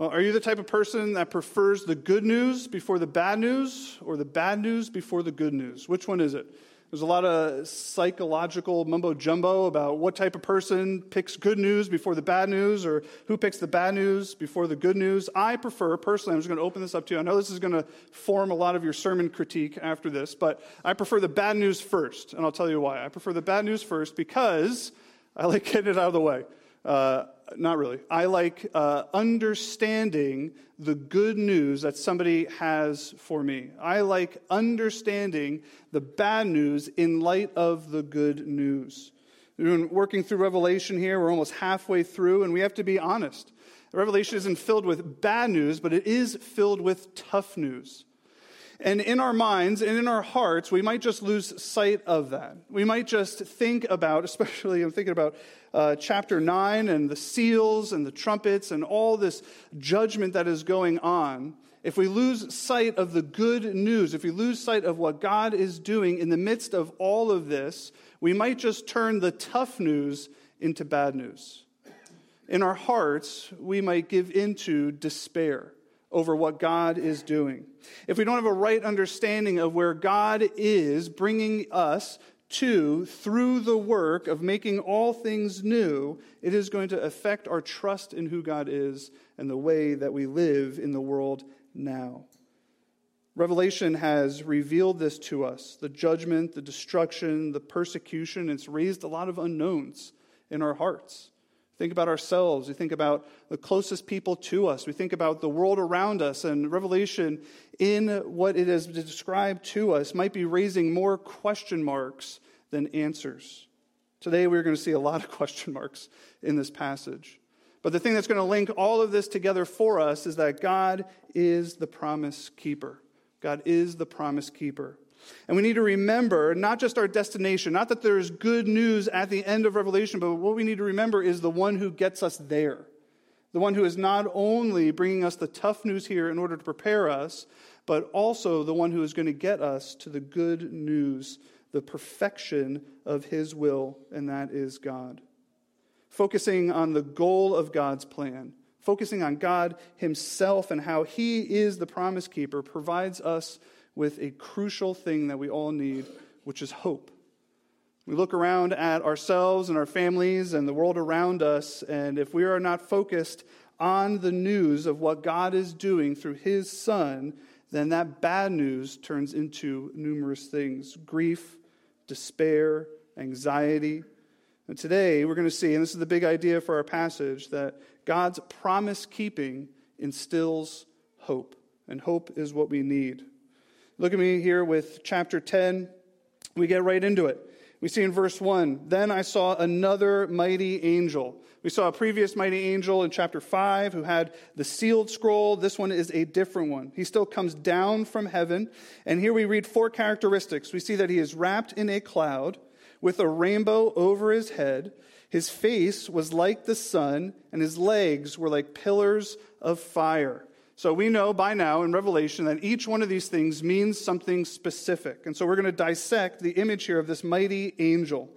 Well, are you the type of person that prefers the good news before the bad news or the bad news before the good news? Which one is it? There's a lot of psychological mumbo jumbo about what type of person picks good news before the bad news or who picks the bad news before the good news. I prefer, personally, I'm just going to open this up to you. I know this is going to form a lot of your sermon critique after this, but I prefer the bad news first, and I'll tell you why. I prefer the bad news first because I like getting it out of the way. Uh, not really. I like uh, understanding the good news that somebody has for me. I like understanding the bad news in light of the good news. Been working through Revelation here. We're almost halfway through, and we have to be honest. Revelation isn't filled with bad news, but it is filled with tough news. And in our minds and in our hearts, we might just lose sight of that. We might just think about, especially I'm thinking about uh, chapter 9 and the seals and the trumpets and all this judgment that is going on. If we lose sight of the good news, if we lose sight of what God is doing in the midst of all of this, we might just turn the tough news into bad news. In our hearts, we might give into despair over what God is doing. If we don't have a right understanding of where God is bringing us to through the work of making all things new, it is going to affect our trust in who God is and the way that we live in the world now. Revelation has revealed this to us the judgment, the destruction, the persecution. It's raised a lot of unknowns in our hearts think about ourselves. We think about the closest people to us. We think about the world around us. And Revelation, in what it has described to us, might be raising more question marks than answers. Today, we're going to see a lot of question marks in this passage. But the thing that's going to link all of this together for us is that God is the promise keeper. God is the promise keeper. And we need to remember not just our destination, not that there's good news at the end of Revelation, but what we need to remember is the one who gets us there. The one who is not only bringing us the tough news here in order to prepare us, but also the one who is going to get us to the good news, the perfection of his will, and that is God. Focusing on the goal of God's plan, focusing on God himself and how he is the promise keeper, provides us with a crucial thing that we all need, which is hope. We look around at ourselves and our families and the world around us, and if we are not focused on the news of what God is doing through His Son, then that bad news turns into numerous things grief, despair, anxiety. And today we're going to see, and this is the big idea for our passage, that God's promise keeping instills hope. And hope is what we need. Look at me here with chapter 10. We get right into it. We see in verse 1 Then I saw another mighty angel. We saw a previous mighty angel in chapter 5 who had the sealed scroll. This one is a different one. He still comes down from heaven. And here we read four characteristics. We see that he is wrapped in a cloud with a rainbow over his head. His face was like the sun, and his legs were like pillars of fire. So we know by now in Revelation that each one of these things means something specific. And so we're going to dissect the image here of this mighty angel.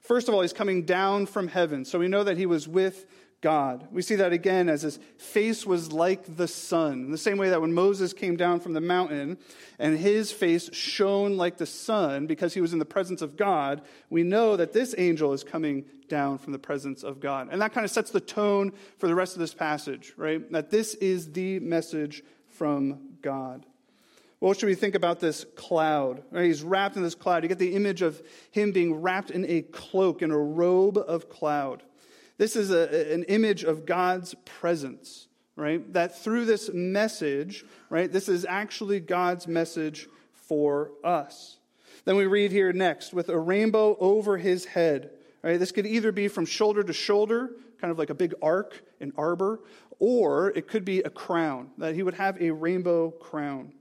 First of all, he's coming down from heaven. So we know that he was with God. We see that again as his face was like the sun. In the same way that when Moses came down from the mountain and his face shone like the sun because he was in the presence of God, we know that this angel is coming down from the presence of God. And that kind of sets the tone for the rest of this passage, right? That this is the message from God. What should we think about this cloud? Right? He's wrapped in this cloud. You get the image of him being wrapped in a cloak, in a robe of cloud. This is a, an image of God's presence, right? That through this message, right, this is actually God's message for us. Then we read here next, with a rainbow over his head. Right? This could either be from shoulder to shoulder, kind of like a big arc, an arbor, or it could be a crown, that he would have a rainbow crown.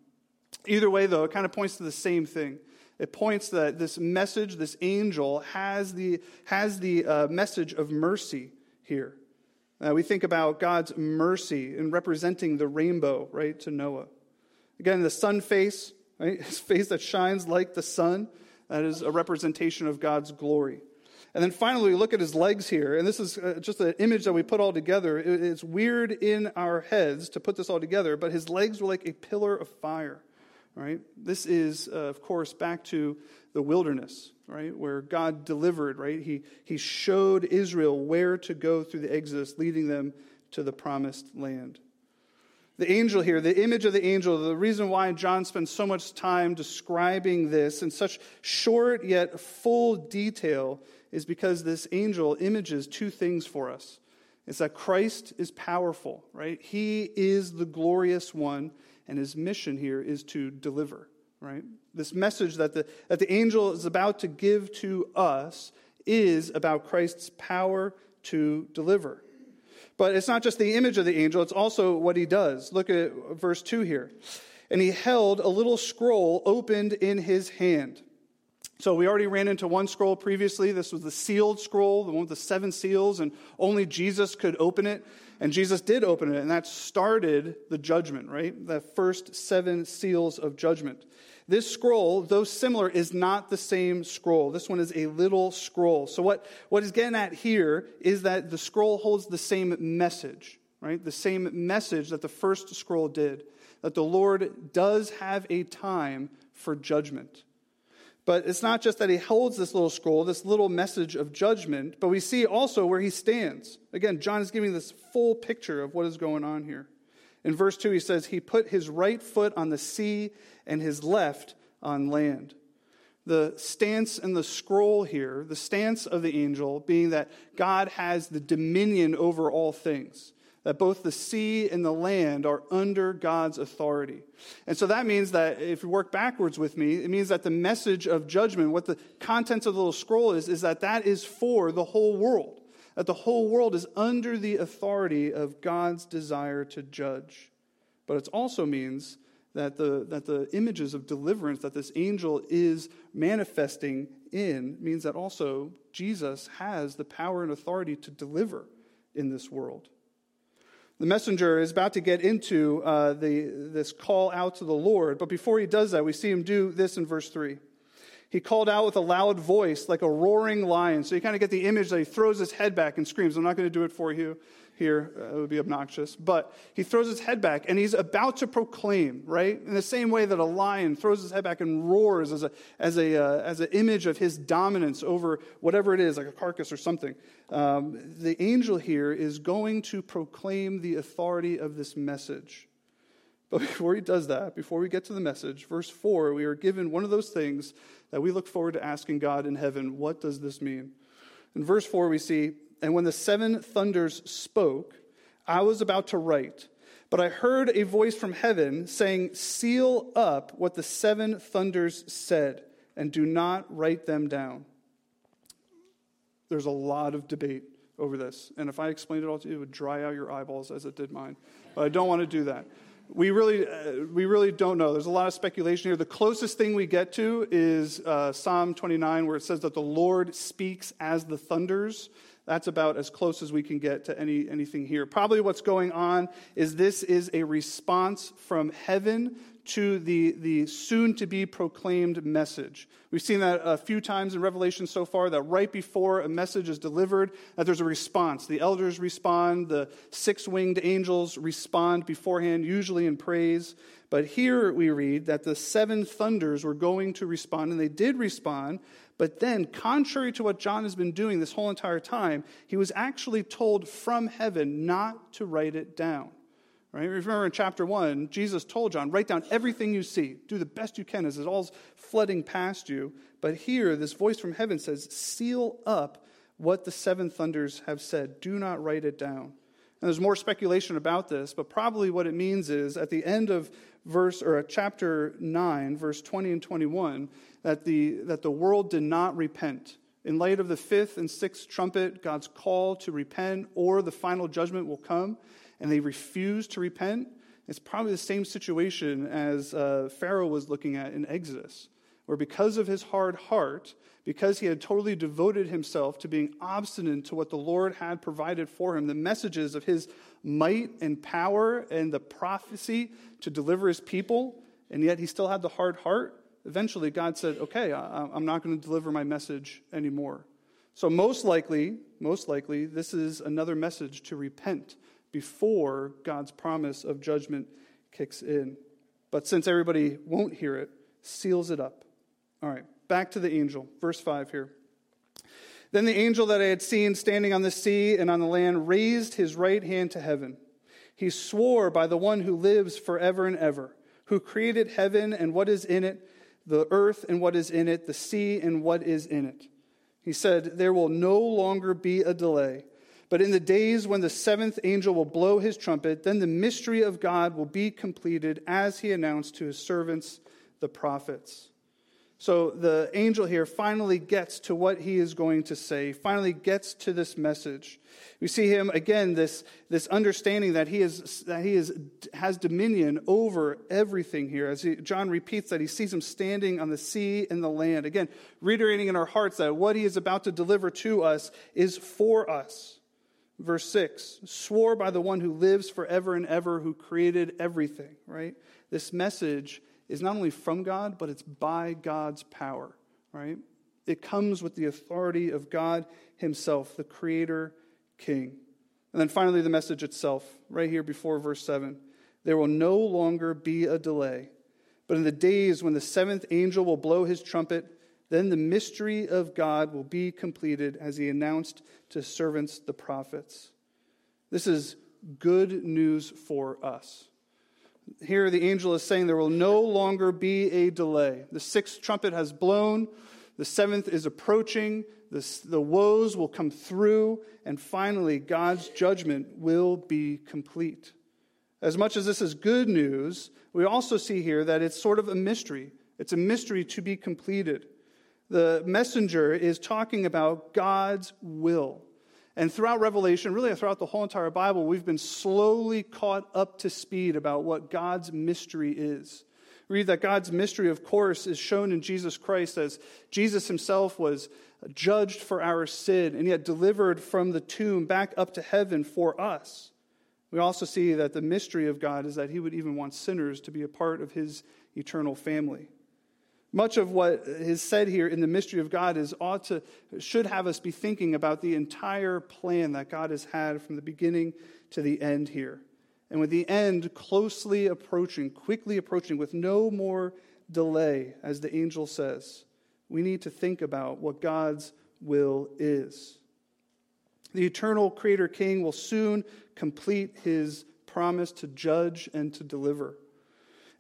Either way, though, it kind of points to the same thing. It points that this message, this angel, has the, has the uh, message of mercy here. Uh, we think about God's mercy in representing the rainbow, right, to Noah. Again, the sun face, right, his face that shines like the sun, that is a representation of God's glory. And then finally, we look at his legs here, and this is uh, just an image that we put all together. It's weird in our heads to put this all together, but his legs were like a pillar of fire. Right? This is, uh, of course, back to the wilderness, right, where God delivered. Right? He he showed Israel where to go through the Exodus, leading them to the promised land. The angel here, the image of the angel, the reason why John spends so much time describing this in such short yet full detail is because this angel images two things for us. It's that Christ is powerful, right? He is the glorious one, and his mission here is to deliver, right? This message that the, that the angel is about to give to us is about Christ's power to deliver. But it's not just the image of the angel, it's also what he does. Look at verse 2 here. And he held a little scroll opened in his hand. So we already ran into one scroll previously. This was the sealed scroll, the one with the seven seals, and only Jesus could open it. And Jesus did open it, and that started the judgment, right? The first seven seals of judgment. This scroll, though similar, is not the same scroll. This one is a little scroll. So what, what is getting at here is that the scroll holds the same message, right? The same message that the first scroll did. That the Lord does have a time for judgment. But it's not just that he holds this little scroll, this little message of judgment, but we see also where he stands. Again, John is giving this full picture of what is going on here. In verse 2, he says, He put his right foot on the sea and his left on land. The stance and the scroll here, the stance of the angel being that God has the dominion over all things that both the sea and the land are under God's authority. And so that means that if you work backwards with me, it means that the message of judgment, what the contents of the little scroll is, is that that is for the whole world. That the whole world is under the authority of God's desire to judge. But it also means that the, that the images of deliverance that this angel is manifesting in means that also Jesus has the power and authority to deliver in this world. The messenger is about to get into uh, the, this call out to the Lord, but before he does that, we see him do this in verse 3. He called out with a loud voice, like a roaring lion. So you kind of get the image that he throws his head back and screams. I'm not going to do it for you here, uh, it would be obnoxious. But he throws his head back and he's about to proclaim, right? In the same way that a lion throws his head back and roars as, a, as, a, uh, as an image of his dominance over whatever it is, like a carcass or something. Um, the angel here is going to proclaim the authority of this message. But before he does that, before we get to the message, verse 4, we are given one of those things that we look forward to asking God in heaven what does this mean? In verse 4, we see, and when the seven thunders spoke, I was about to write. But I heard a voice from heaven saying, Seal up what the seven thunders said, and do not write them down. There's a lot of debate over this. And if I explained it all to you, it would dry out your eyeballs as it did mine. But I don't want to do that we really, uh, we really don't know. There's a lot of speculation here. The closest thing we get to is uh, Psalm 29, where it says that the Lord speaks as the thunders. That's about as close as we can get to any, anything here. Probably what's going on is this is a response from heaven to the, the soon to be proclaimed message. We've seen that a few times in Revelation so far that right before a message is delivered, that there's a response. The elders respond, the six winged angels respond beforehand, usually in praise. But here we read that the seven thunders were going to respond, and they did respond. But then, contrary to what John has been doing this whole entire time, he was actually told from heaven not to write it down. Right? Remember in chapter 1, Jesus told John, write down everything you see. Do the best you can as it all's flooding past you. But here, this voice from heaven says, seal up what the seven thunders have said. Do not write it down. And there's more speculation about this, but probably what it means is at the end of verse or chapter 9, verse 20 and 21, that the, that the world did not repent. In light of the fifth and sixth trumpet, God's call to repent or the final judgment will come and they refuse to repent, it's probably the same situation as uh, Pharaoh was looking at in Exodus, where because of his hard heart, because he had totally devoted himself to being obstinate to what the Lord had provided for him, the messages of his might and power and the prophecy to deliver his people, and yet he still had the hard heart, eventually God said, Okay, I, am not going to deliver my message anymore. So, most likely, most likely, this is another message to repent before God's promise of judgment kicks in. But since everybody won't hear it, seals it up. All right, back to the angel. Verse 5 here. Then the angel that I had seen standing on the sea and on the land raised his right hand to heaven. He swore by the one who lives forever and ever, who created heaven and what is in it, the earth and what is in it, the sea and what is in it. He said, There will no longer be a delay. But in the days when the seventh angel will blow his trumpet, then the mystery of God will be completed as he announced to his servants, the prophets. So the angel here finally gets to what he is going to say, finally gets to this message. We see him again, this, this understanding that he, is, that he is, has dominion over everything here. As he, John repeats that he sees him standing on the sea and the land. Again, reiterating in our hearts that what he is about to deliver to us is for us. Verse 6 swore by the one who lives forever and ever, who created everything, right? This message is not only from God, but it's by God's power, right? It comes with the authority of God Himself, the Creator King. And then finally, the message itself, right here before verse 7 there will no longer be a delay, but in the days when the seventh angel will blow his trumpet, then the mystery of God will be completed as he announced to servants the prophets. This is good news for us. Here, the angel is saying there will no longer be a delay. The sixth trumpet has blown, the seventh is approaching, the, the woes will come through, and finally, God's judgment will be complete. As much as this is good news, we also see here that it's sort of a mystery. It's a mystery to be completed the messenger is talking about God's will. And throughout Revelation, really throughout the whole entire Bible, we've been slowly caught up to speed about what God's mystery is. read that God's mystery, of course, is shown in Jesus Christ as Jesus himself was judged for our sin and yet delivered from the tomb back up to heaven for us. We also see that the mystery of God is that he would even want sinners to be a part of his eternal family. Much of what is said here in the mystery of God is ought to should have us be thinking about the entire plan that God has had from the beginning to the end here. And with the end closely approaching, quickly approaching, with no more delay, as the angel says, we need to think about what God's will is. The eternal Creator King will soon complete his promise to judge and to deliver.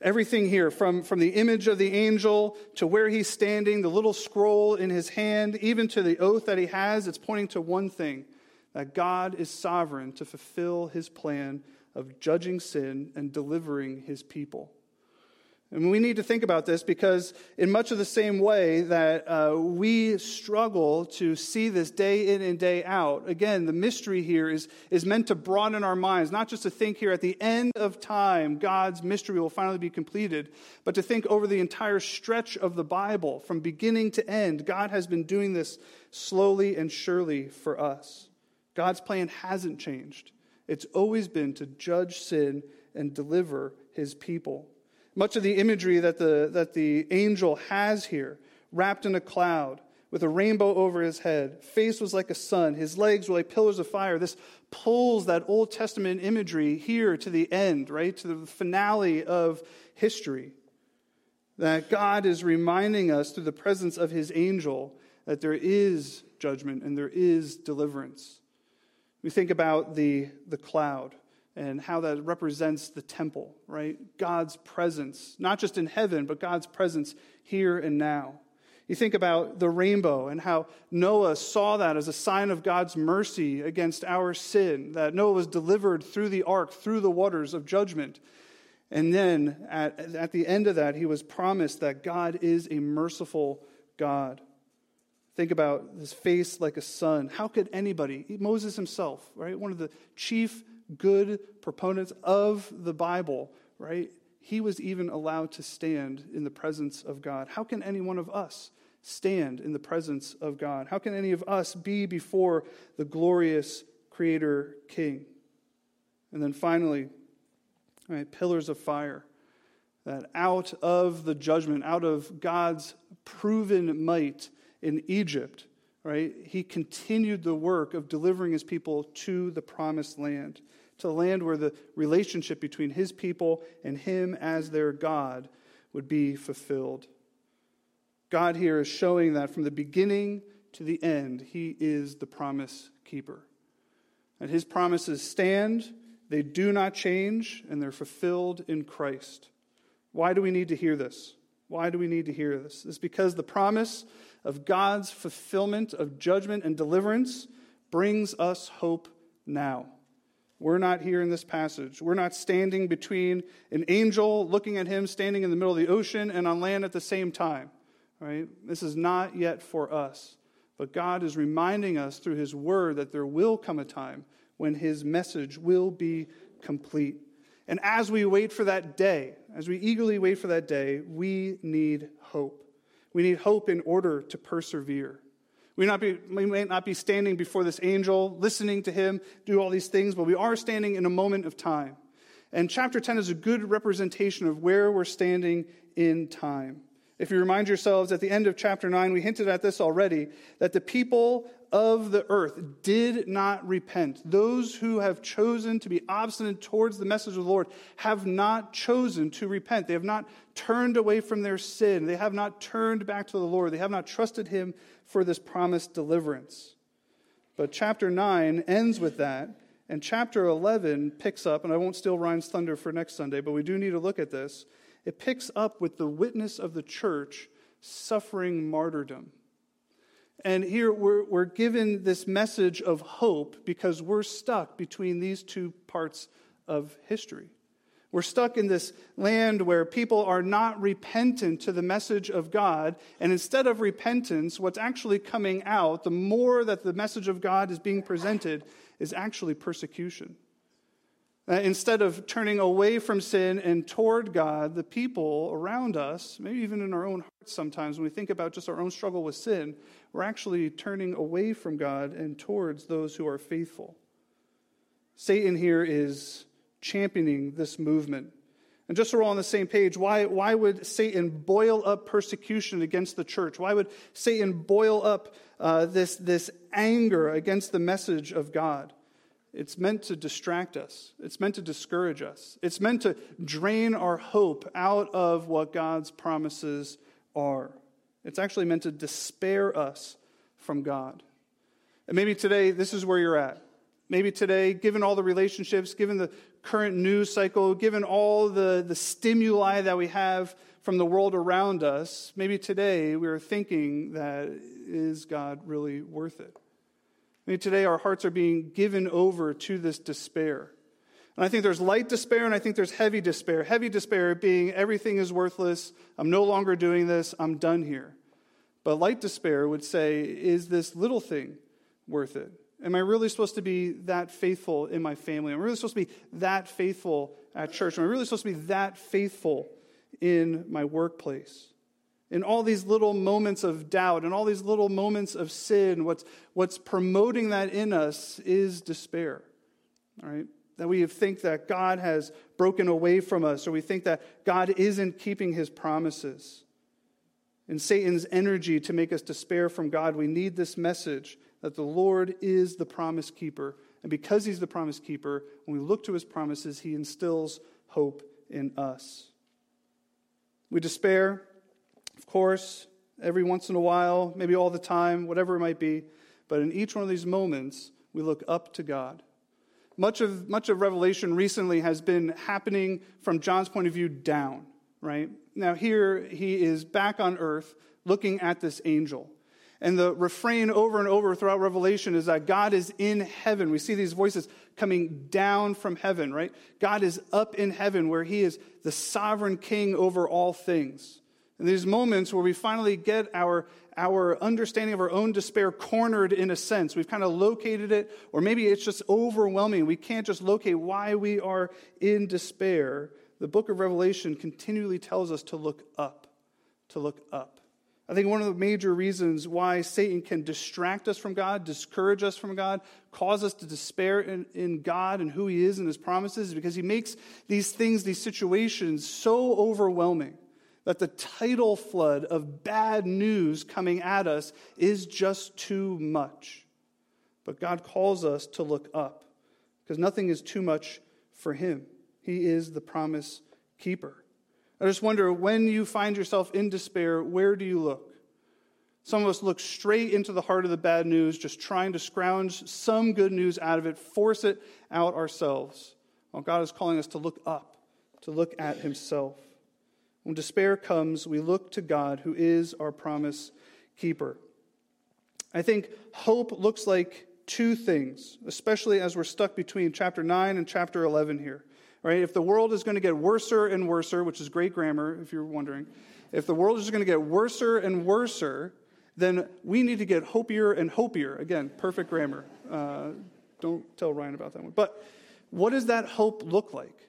Everything here, from, from the image of the angel to where he's standing, the little scroll in his hand, even to the oath that he has, it's pointing to one thing that God is sovereign to fulfill his plan of judging sin and delivering his people. And we need to think about this because, in much of the same way that uh, we struggle to see this day in and day out, again, the mystery here is, is meant to broaden our minds, not just to think here at the end of time, God's mystery will finally be completed, but to think over the entire stretch of the Bible, from beginning to end. God has been doing this slowly and surely for us. God's plan hasn't changed, it's always been to judge sin and deliver his people. Much of the imagery that the, that the angel has here, wrapped in a cloud, with a rainbow over his head, face was like a sun, his legs were like pillars of fire. This pulls that Old Testament imagery here to the end, right? To the finale of history. That God is reminding us through the presence of his angel that there is judgment and there is deliverance. We think about the, the cloud and how that represents the temple, right? God's presence, not just in heaven, but God's presence here and now. You think about the rainbow and how Noah saw that as a sign of God's mercy against our sin, that Noah was delivered through the ark, through the waters of judgment. And then at, at the end of that, he was promised that God is a merciful God. Think about his face like a sun. How could anybody, Moses himself, right, one of the chief good proponents of the Bible, right? He was even allowed to stand in the presence of God. How can any one of us stand in the presence of God? How can any of us be before the glorious Creator King? And then finally, right, pillars of fire. That out of the judgment, out of God's proven might in Egypt, right? He continued the work of delivering his people to the promised land, to the land where the relationship between his people and him as their God would be fulfilled. God here is showing that from the beginning to the end, he is the promise keeper. And his promises stand, they do not change, and they're fulfilled in Christ. Why do we need to hear this? Why do we need to hear this? It's because the promise of God's fulfillment of judgment and deliverance brings us hope now. We're not here in this passage. We're not standing between an angel looking at him standing in the middle of the ocean and on land at the same time. Right? This is not yet for us. But God is reminding us through his word that there will come a time when his message will be complete. And as we wait for that day, as we eagerly wait for that day, we need hope. We need hope in order to persevere. We, not be, we may not be standing before this angel, listening to him do all these things, but we are standing in a moment of time. And chapter 10 is a good representation of where we're standing in time. If you remind yourselves at the end of chapter 9, we hinted at this already, that the people of the earth did not repent. Those who have chosen to be obstinate towards the message of the Lord have not chosen to repent. They have not turned away from their sin. They have not turned back to the Lord. They have not trusted Him for this promised deliverance. But chapter 9 ends with that, and chapter 11 picks up, and I won't steal Ryan's thunder for next Sunday, but we do need to look at this it picks up with the witness of the church suffering martyrdom. And here we're, we're given this message of hope because we're stuck between these two parts of history. We're stuck in this land where people are not repentant to the message of God. And instead of repentance, what's actually coming out, the more that the message of God is being presented, is actually persecution. Uh, instead of turning away from sin and toward God, the people around us, maybe even in our own hearts sometimes, when we think about just our own struggle with sin, we're actually turning away from God and towards those who are faithful. Satan here is championing this movement. And just so we're all on the same page, why, why would Satan boil up persecution against the church? Why would Satan boil up uh, this, this anger against the message of God? It's meant to distract us. It's meant to discourage us. It's meant to drain our hope out of what God's promises are. It's actually meant to despair us from God. And maybe today, this is where you're at. Maybe today, given all the relationships, given the current news cycle, given all the, the stimuli that we have from the world around us, maybe today we are thinking that is God really worth it? Maybe today our hearts are being given over to this despair. And I think there's light despair and I think there's heavy despair. Heavy despair being everything is worthless, I'm no longer doing this, I'm done here. But light despair would say, is this little thing worth it? Am I really supposed to be that faithful in my family? Am I really supposed to be that faithful at church? Am I really supposed to be that faithful in my workplace? In all these little moments of doubt and all these little moments of sin, what's, what's promoting that in us is despair. Right? That we think that God has broken away from us, or we think that God isn't keeping his promises. In Satan's energy to make us despair from God, we need this message that the Lord is the promise keeper. And because he's the promise keeper, when we look to his promises, he instills hope in us. We despair of course, every once in a while, maybe all the time, whatever it might be. But in each one of these moments, we look up to God. Much of, much of Revelation recently has been happening from John's point of view down, right? Now, here he is back on earth looking at this angel. And the refrain over and over throughout Revelation is that God is in heaven. We see these voices coming down from heaven, right? God is up in heaven where he is the sovereign king over all things. These moments where we finally get our, our understanding of our own despair cornered in a sense. We've kind of located it, or maybe it's just overwhelming. We can't just locate why we are in despair. The book of Revelation continually tells us to look up, to look up. I think one of the major reasons why Satan can distract us from God, discourage us from God, cause us to despair in, in, God and who He is and His promises is because He makes these things, these situations, so overwhelming that the tidal flood of bad news coming at us is just too much. But God calls us to look up because nothing is too much for Him. He is the promise keeper. I just wonder when you find yourself in despair, where do you look? Some of us look straight into the heart of the bad news, just trying to scrounge some good news out of it, force it out ourselves. While God is calling us to look up, to look at Himself. When despair comes, we look to God, who is our promise keeper. I think hope looks like two things, especially as we're stuck between chapter 9 and chapter 11 here. Right? If the world is going to get worser and worser, which is great grammar if you're wondering, if the world is going to get worser and worser, then we need to get hopier and hopier. Again, perfect grammar. Uh, don't tell Ryan about that one. But what does that hope look like?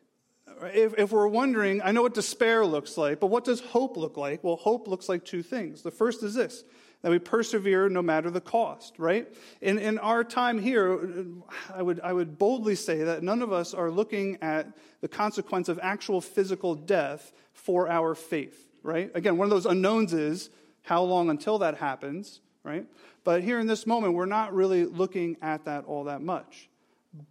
If, if, we're wondering, I know what despair looks like, but what does hope look like? Well, hope looks like two things. The first is this that we persevere no matter the cost, right? In, in our time here, I would, I would boldly say that none of us are looking at the consequence of actual physical death for our faith, right? Again, one of those unknowns is how long until that happens, right? But here in this moment, we're not really looking at that all that much.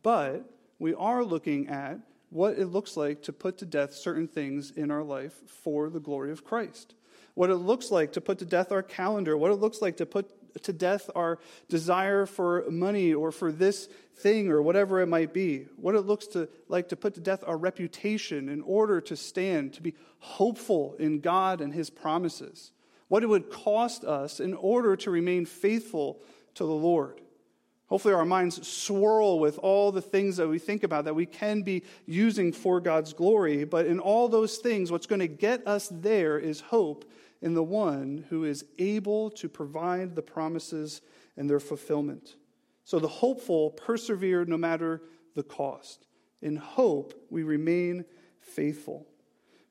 But we are looking at what it looks like to put to death certain things in our life for the glory of Christ. What it looks like to put to death our calendar, what it looks like to put to death our desire for money or for this thing or whatever it might be. What it looks to, like to put to death our reputation in order to stand, to be hopeful in God and His promises. What it would cost us in order to remain faithful to the Lord. Hopefully, our minds swirl with all the things that we think about that we can be using for God's glory. But in all those things, what's going to get us there is hope in the one who is able to provide the promises and their fulfillment. So the hopeful persevere no matter the cost. In hope, we remain faithful.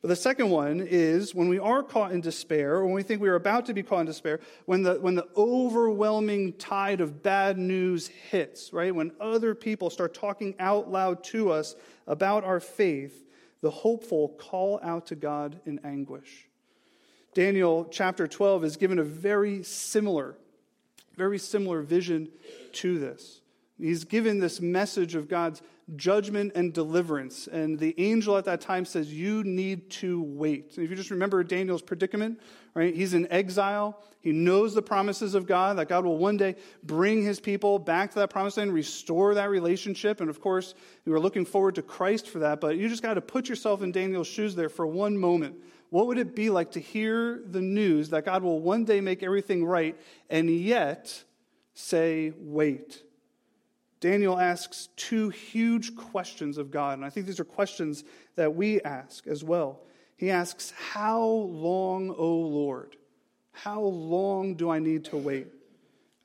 But the second one is when we are caught in despair, or when we think we are about to be caught in despair, when the, when the overwhelming tide of bad news hits, right? When other people start talking out loud to us about our faith, the hopeful call out to God in anguish. Daniel chapter 12 is given a very similar, very similar vision to this. He's given this message of God's judgment and deliverance. And the angel at that time says, You need to wait. And if you just remember Daniel's predicament, right? He's in exile. He knows the promises of God, that God will one day bring his people back to that promised land, restore that relationship. And of course, we were looking forward to Christ for that. But you just got to put yourself in Daniel's shoes there for one moment. What would it be like to hear the news that God will one day make everything right and yet say, Wait? Daniel asks two huge questions of God, and I think these are questions that we ask as well. He asks, How long, O Lord? How long do I need to wait?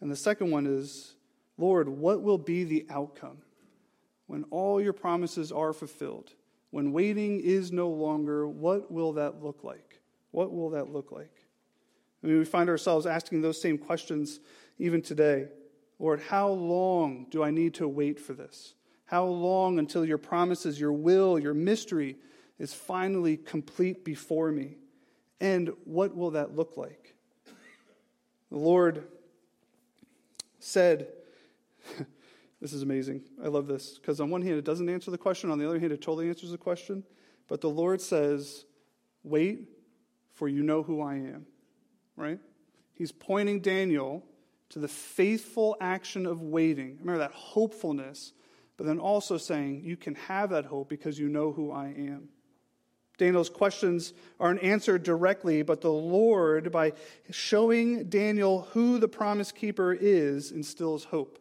And the second one is, Lord, what will be the outcome when all your promises are fulfilled? When waiting is no longer, what will that look like? What will that look like? I mean, we find ourselves asking those same questions even today. Lord, how long do I need to wait for this? How long until your promises, your will, your mystery is finally complete before me? And what will that look like? The Lord said, This is amazing. I love this because on one hand, it doesn't answer the question, on the other hand, it totally answers the question. But the Lord says, Wait, for you know who I am. Right? He's pointing Daniel to the faithful action of waiting. Remember that hopefulness, but then also saying, You can have that hope because you know who I am. Daniel's questions aren't answered directly, but the Lord, by showing Daniel who the promise keeper is, instills hope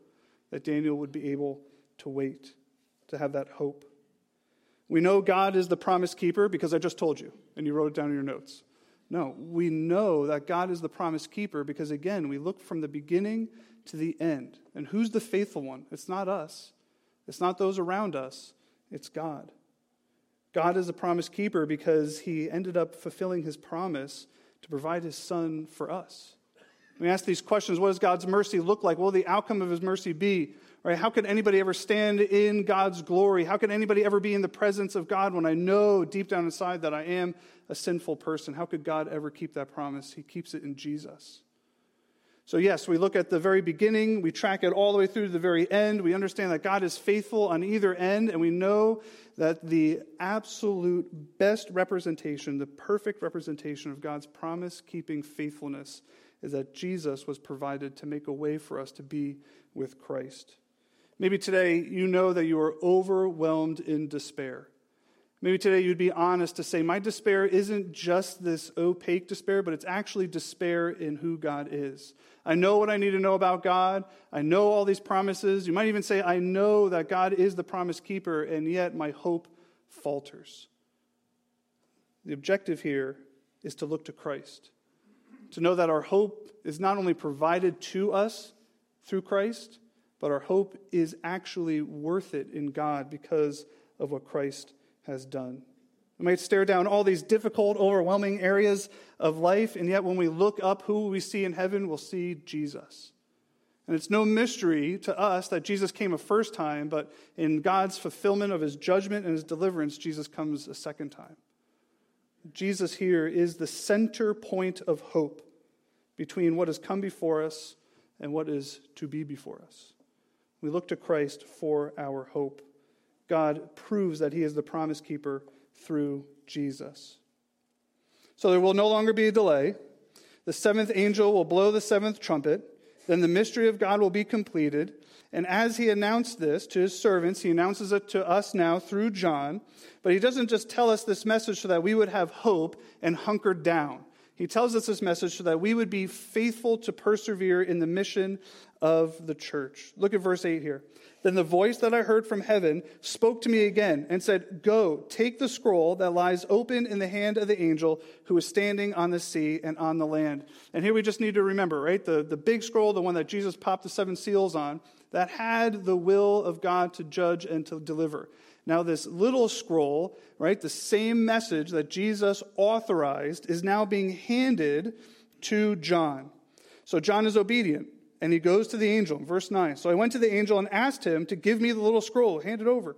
that Daniel would be able to wait, to have that hope. We know God is the promise keeper because I just told you, and you wrote it down in your notes. No, we know that God is the promise keeper because, again, we look from the beginning to the end. And who's the faithful one? It's not us, it's not those around us, it's God. God is a promise keeper because he ended up fulfilling his promise to provide his son for us. We ask these questions what does God's mercy look like? What will the outcome of his mercy be? Right? How could anybody ever stand in God's glory? How could anybody ever be in the presence of God when I know deep down inside that I am a sinful person? How could God ever keep that promise? He keeps it in Jesus. So, yes, we look at the very beginning, we track it all the way through to the very end. We understand that God is faithful on either end, and we know that the absolute best representation, the perfect representation of God's promise keeping faithfulness, is that Jesus was provided to make a way for us to be with Christ. Maybe today you know that you are overwhelmed in despair. Maybe today you'd be honest to say, My despair isn't just this opaque despair, but it's actually despair in who God is. I know what I need to know about God. I know all these promises. You might even say, I know that God is the promise keeper, and yet my hope falters. The objective here is to look to Christ, to know that our hope is not only provided to us through Christ, but our hope is actually worth it in God because of what Christ has done. We might stare down all these difficult, overwhelming areas of life, and yet when we look up, who we see in heaven? We'll see Jesus. And it's no mystery to us that Jesus came a first time, but in God's fulfillment of his judgment and his deliverance, Jesus comes a second time. Jesus here is the center point of hope between what has come before us and what is to be before us. We look to Christ for our hope. God proves that he is the promise keeper through Jesus. So there will no longer be a delay. The seventh angel will blow the seventh trumpet. Then the mystery of God will be completed. And as he announced this to his servants, he announces it to us now through John. But he doesn't just tell us this message so that we would have hope and hunker down. He tells us this message so that we would be faithful to persevere in the mission of the church. Look at verse 8 here. Then the voice that I heard from heaven spoke to me again and said, Go, take the scroll that lies open in the hand of the angel who is standing on the sea and on the land. And here we just need to remember, right? The, the big scroll, the one that Jesus popped the seven seals on, that had the will of God to judge and to deliver. Now, this little scroll, right, the same message that Jesus authorized, is now being handed to John. So John is obedient, and he goes to the angel. Verse 9. So I went to the angel and asked him to give me the little scroll, hand it over.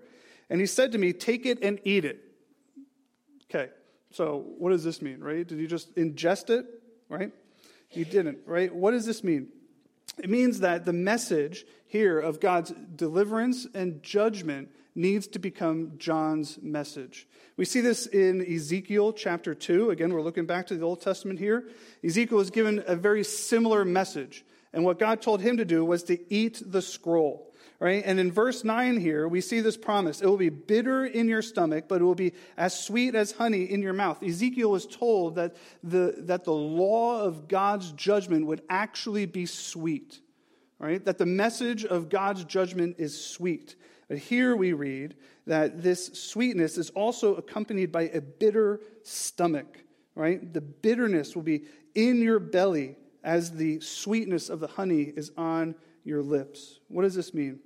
And he said to me, Take it and eat it. Okay, so what does this mean, right? Did he just ingest it, right? He didn't, right? What does this mean? It means that the message here of God's deliverance and judgment needs to become John's message. We see this in Ezekiel chapter 2. Again, we're looking back to the Old Testament here. Ezekiel is given a very similar message. And what God told him to do was to eat the scroll. Right? And in verse 9 here, we see this promise. It will be bitter in your stomach, but it will be as sweet as honey in your mouth. Ezekiel was told that the, that the law of God's judgment would actually be sweet. Right? That the message of God's judgment is sweet. But here we read that this sweetness is also accompanied by a bitter stomach, right? The bitterness will be in your belly as the sweetness of the honey is on your lips. What does this mean?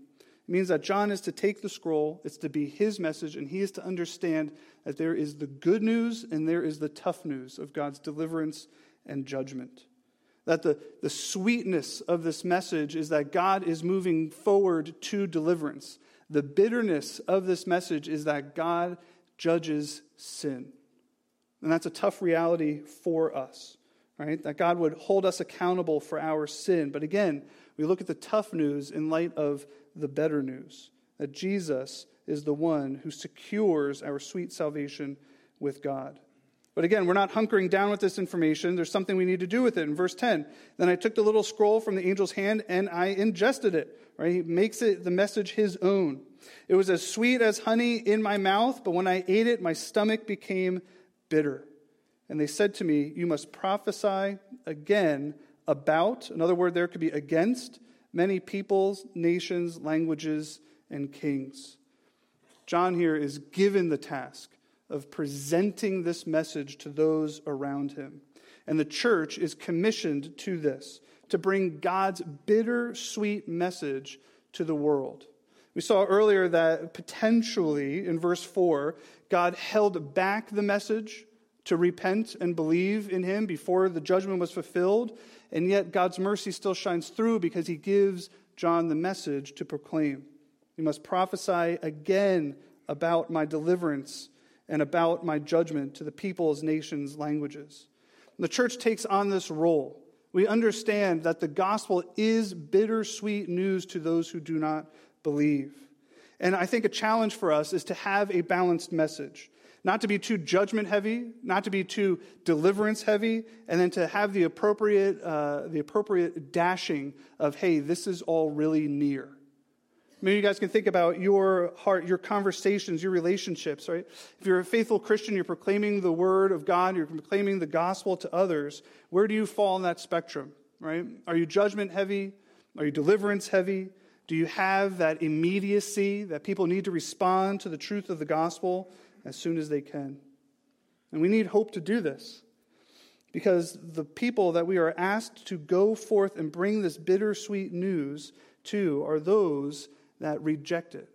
Means that John is to take the scroll, it's to be his message, and he is to understand that there is the good news and there is the tough news of God's deliverance and judgment. That the, the sweetness of this message is that God is moving forward to deliverance. The bitterness of this message is that God judges sin. And that's a tough reality for us, right? That God would hold us accountable for our sin. But again, we look at the tough news in light of the better news that Jesus is the one who secures our sweet salvation with God. But again, we're not hunkering down with this information. There's something we need to do with it. In verse 10, then I took the little scroll from the angel's hand and I ingested it. Right? He makes it the message his own. It was as sweet as honey in my mouth, but when I ate it, my stomach became bitter. And they said to me, You must prophesy again about, another word there could be against, many peoples, nations, languages, and kings. John here is given the task of presenting this message to those around him. And the church is commissioned to this, to bring God's bitter sweet message to the world. We saw earlier that potentially in verse 4, God held back the message to repent and believe in him before the judgment was fulfilled. And yet, God's mercy still shines through because he gives John the message to proclaim. You must prophesy again about my deliverance and about my judgment to the peoples, nations, languages. The church takes on this role. We understand that the gospel is bittersweet news to those who do not believe. And I think a challenge for us is to have a balanced message. Not to be too judgment heavy, not to be too deliverance heavy, and then to have the appropriate, uh, the appropriate dashing of, hey, this is all really near. Maybe you guys can think about your heart, your conversations, your relationships, right? If you're a faithful Christian, you're proclaiming the word of God, you're proclaiming the gospel to others, where do you fall in that spectrum, right? Are you judgment heavy? Are you deliverance heavy? Do you have that immediacy that people need to respond to the truth of the gospel as soon as they can? And we need hope to do this because the people that we are asked to go forth and bring this bittersweet news to are those that reject it.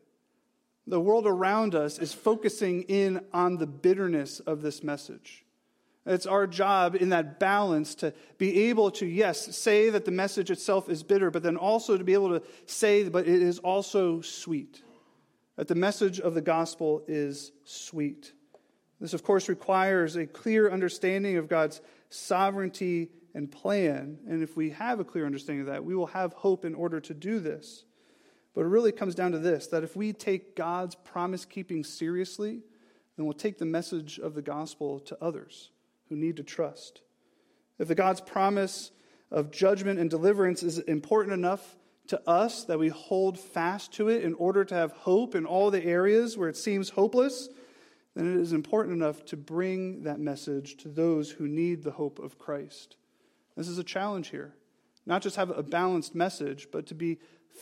The world around us is focusing in on the bitterness of this message. It's our job in that balance to be able to, yes, say that the message itself is bitter, but then also to be able to say, but it is also sweet. That the message of the gospel is sweet. This, of course, requires a clear understanding of God's sovereignty and plan. And if we have a clear understanding of that, we will have hope in order to do this. But it really comes down to this that if we take God's promise keeping seriously, then we'll take the message of the gospel to others who need to trust. If the God's promise of judgment and deliverance is important enough to us that we hold fast to it in order to have hope in all the areas where it seems hopeless, then it is important enough to bring that message to those who need the hope of Christ. This is a challenge here. Not just have a balanced message, but to be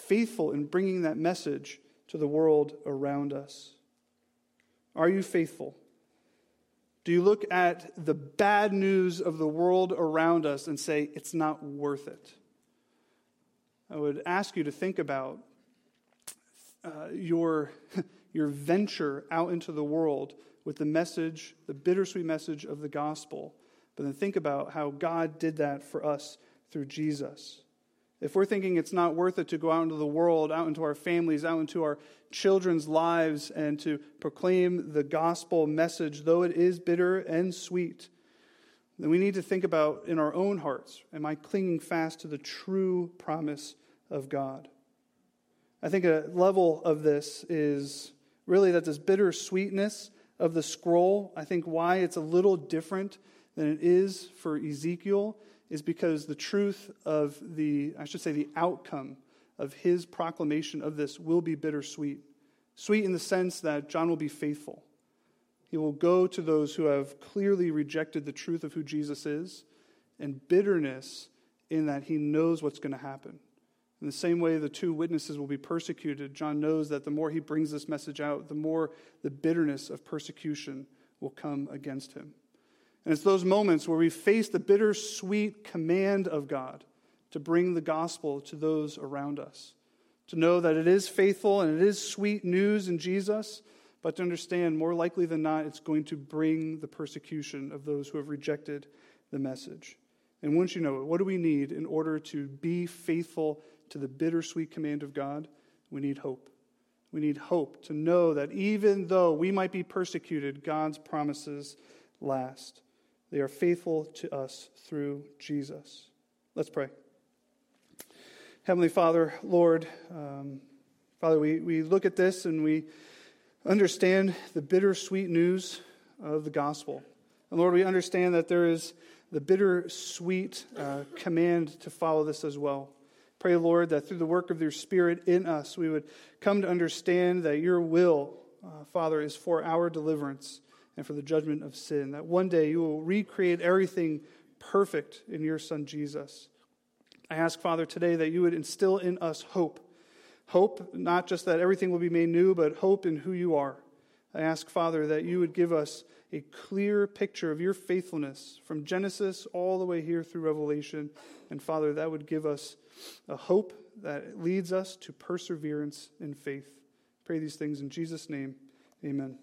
faithful in bringing that message to the world around us. Are you faithful? Do you look at the bad news of the world around us and say, it's not worth it? I would ask you to think about uh, your, your venture out into the world with the message, the bittersweet message of the gospel. But then think about how God did that for us through Jesus. If we're thinking it's not worth it to go out into the world, out into our families, out into our children's lives, and to proclaim the gospel message, though it is bitter and sweet, then we need to think about in our own hearts am I clinging fast to the true promise of God? I think a level of this is really that this bitter sweetness of the scroll, I think why it's a little different than it is for Ezekiel is because the truth of the, I should say, the outcome of his proclamation of this will be bittersweet. Sweet in the sense that John will be faithful. He will go to those who have clearly rejected the truth of who Jesus is, and bitterness in that he knows what's going to happen. In the same way, the two witnesses will be persecuted. John knows that the more he brings this message out, the more the bitterness of persecution will come against him. And it's those moments where we face the bittersweet command of God to bring the gospel to those around us. To know that it is faithful and it is sweet news in Jesus, but to understand more likely than not, it's going to bring the persecution of those who have rejected the message. And once you know it, what do we need in order to be faithful to the bittersweet command of God? We need hope. We need hope to know that even though we might be persecuted, God's promises last. They are faithful to us through Jesus. Let's pray. Heavenly Father, Lord, um, Father, we, we look at this and we understand the bittersweet news of the gospel. And Lord, we understand that there is the bittersweet uh, command to follow this as well. Pray, Lord, that through the work of your Spirit in us, we would come to understand that your will, uh, Father, is for our deliverance and for the judgment of sin. That one day you will recreate everything perfect in your Son Jesus. I ask, Father, today that you would instill in us hope. Hope, not just that everything will be made new, but hope in who you are. I ask, Father, that you would give us a clear picture of your faithfulness from Genesis all the way here through Revelation. And Father, that would give us a hope that leads us to perseverance in faith. Pray these things in Jesus' name. Amen.